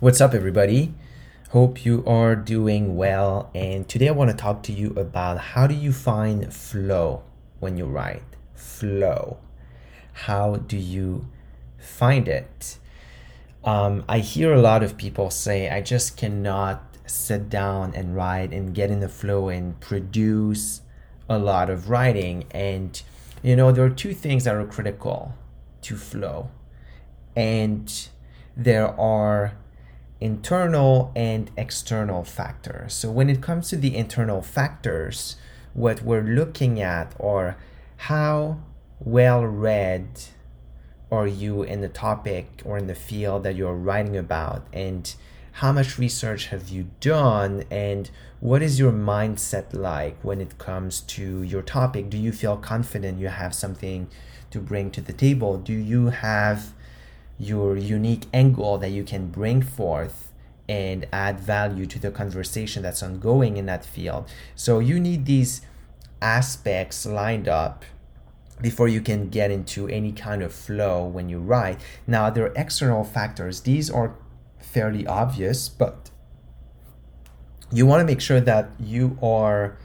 What's up, everybody? Hope you are doing well. And today I want to talk to you about how do you find flow when you write? Flow. How do you find it? Um, I hear a lot of people say, I just cannot sit down and write and get in the flow and produce a lot of writing. And, you know, there are two things that are critical to flow. And there are internal and external factors. So when it comes to the internal factors, what we're looking at are how well read are you in the topic or in the field that you're writing about? And how much research have you done? And what is your mindset like when it comes to your topic? Do you feel confident you have something to bring to the table? Do you have your unique angle that you can bring forth and add value to the conversation that's ongoing in that field. So you need these aspects lined up before you can get into any kind of flow when you write. Now, there are external factors. These are fairly obvious, but you want to make sure that you are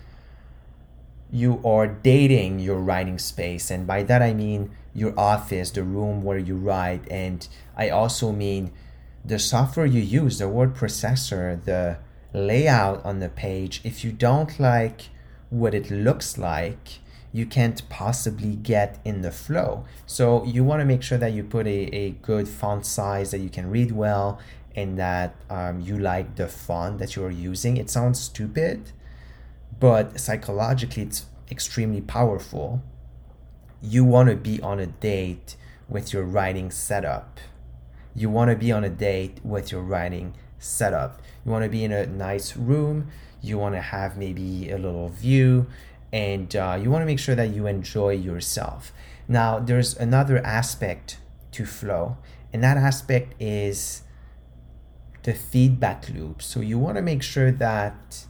you are dating your writing space and by that I mean your office, the room where you write, and I also mean the software you use, the word processor, the layout on the page. If you don't like what it looks like, you can't possibly get in the flow. So you want to make sure that you put a, a good font size that you can read well and that um, you like the font that you're using. It sounds stupid, but psychologically, it's extremely powerful you want to be on a date with your writing setup. You want to be on a date with your writing setup. You want to be in a nice room. You want to have maybe a little view, and uh, you want to make sure that you enjoy yourself. Now, there's another aspect to flow, and that aspect is the feedback loop. So, you want to make sure that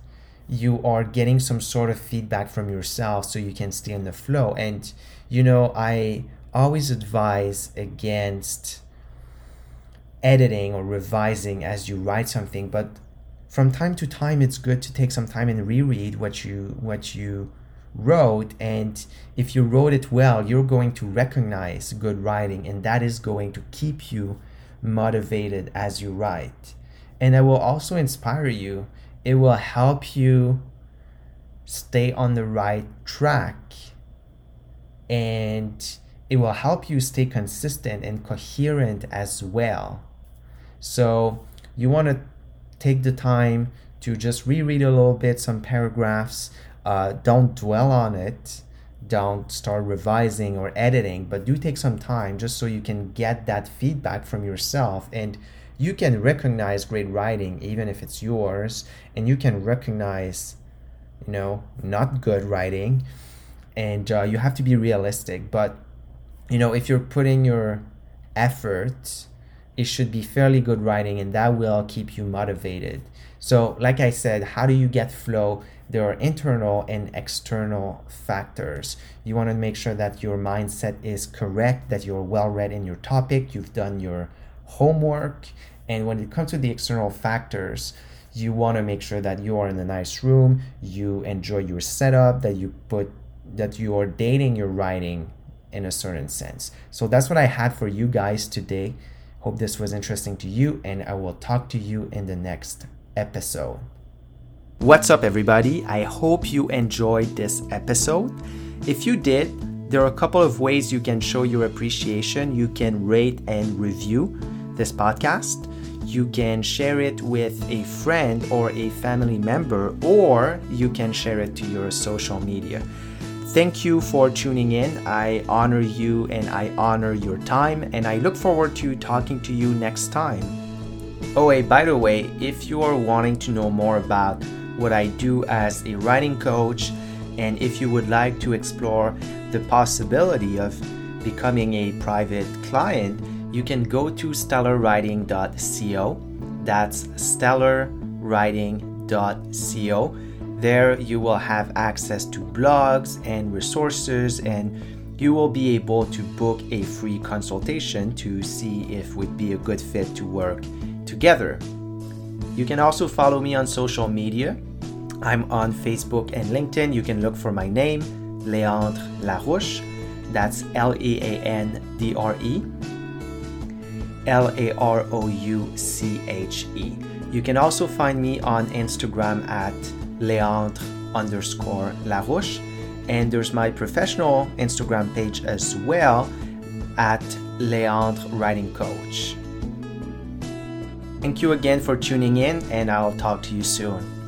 you are getting some sort of feedback from yourself so you can stay in the flow. And you know, I always advise against editing or revising as you write something, but from time to time it's good to take some time and reread what you what you wrote and if you wrote it well you're going to recognize good writing and that is going to keep you motivated as you write and it will also inspire you it will help you stay on the right track and it will help you stay consistent and coherent as well. So you want to take the time to just reread a little bit some paragraphs. Uh, don't dwell on it. Don't start revising or editing, but do take some time just so you can get that feedback from yourself and you can recognize great writing even if it's yours and you can recognize you know not good writing and uh, you have to be realistic. But you know if you're putting your effort it should be fairly good writing and that will keep you motivated. So like i said how do you get flow? There are internal and external factors. You want to make sure that your mindset is correct that you're well read in your topic you've done your homework and when it comes to the external factors you want to make sure that you are in a nice room you enjoy your setup that you put that you are dating your writing in a certain sense. So that's what I had for you guys today. Hope this was interesting to you, and I will talk to you in the next episode. What's up, everybody? I hope you enjoyed this episode. If you did, there are a couple of ways you can show your appreciation. You can rate and review this podcast. You can share it with a friend or a family member, or you can share it to your social media. Thank you for tuning in. I honor you and I honor your time, and I look forward to talking to you next time. Oh, hey, by the way, if you are wanting to know more about what I do as a writing coach, and if you would like to explore the possibility of becoming a private client, you can go to stellarwriting.co. That's stellarwriting.co there, you will have access to blogs and resources, and you will be able to book a free consultation to see if we'd be a good fit to work together. You can also follow me on social media. I'm on Facebook and LinkedIn. You can look for my name, Leandre Larouche. That's L E A N D R E L A R O U C H E. You can also find me on Instagram at Leandre underscore Larouche. And there's my professional Instagram page as well at Leandre Writing Coach. Thank you again for tuning in, and I'll talk to you soon.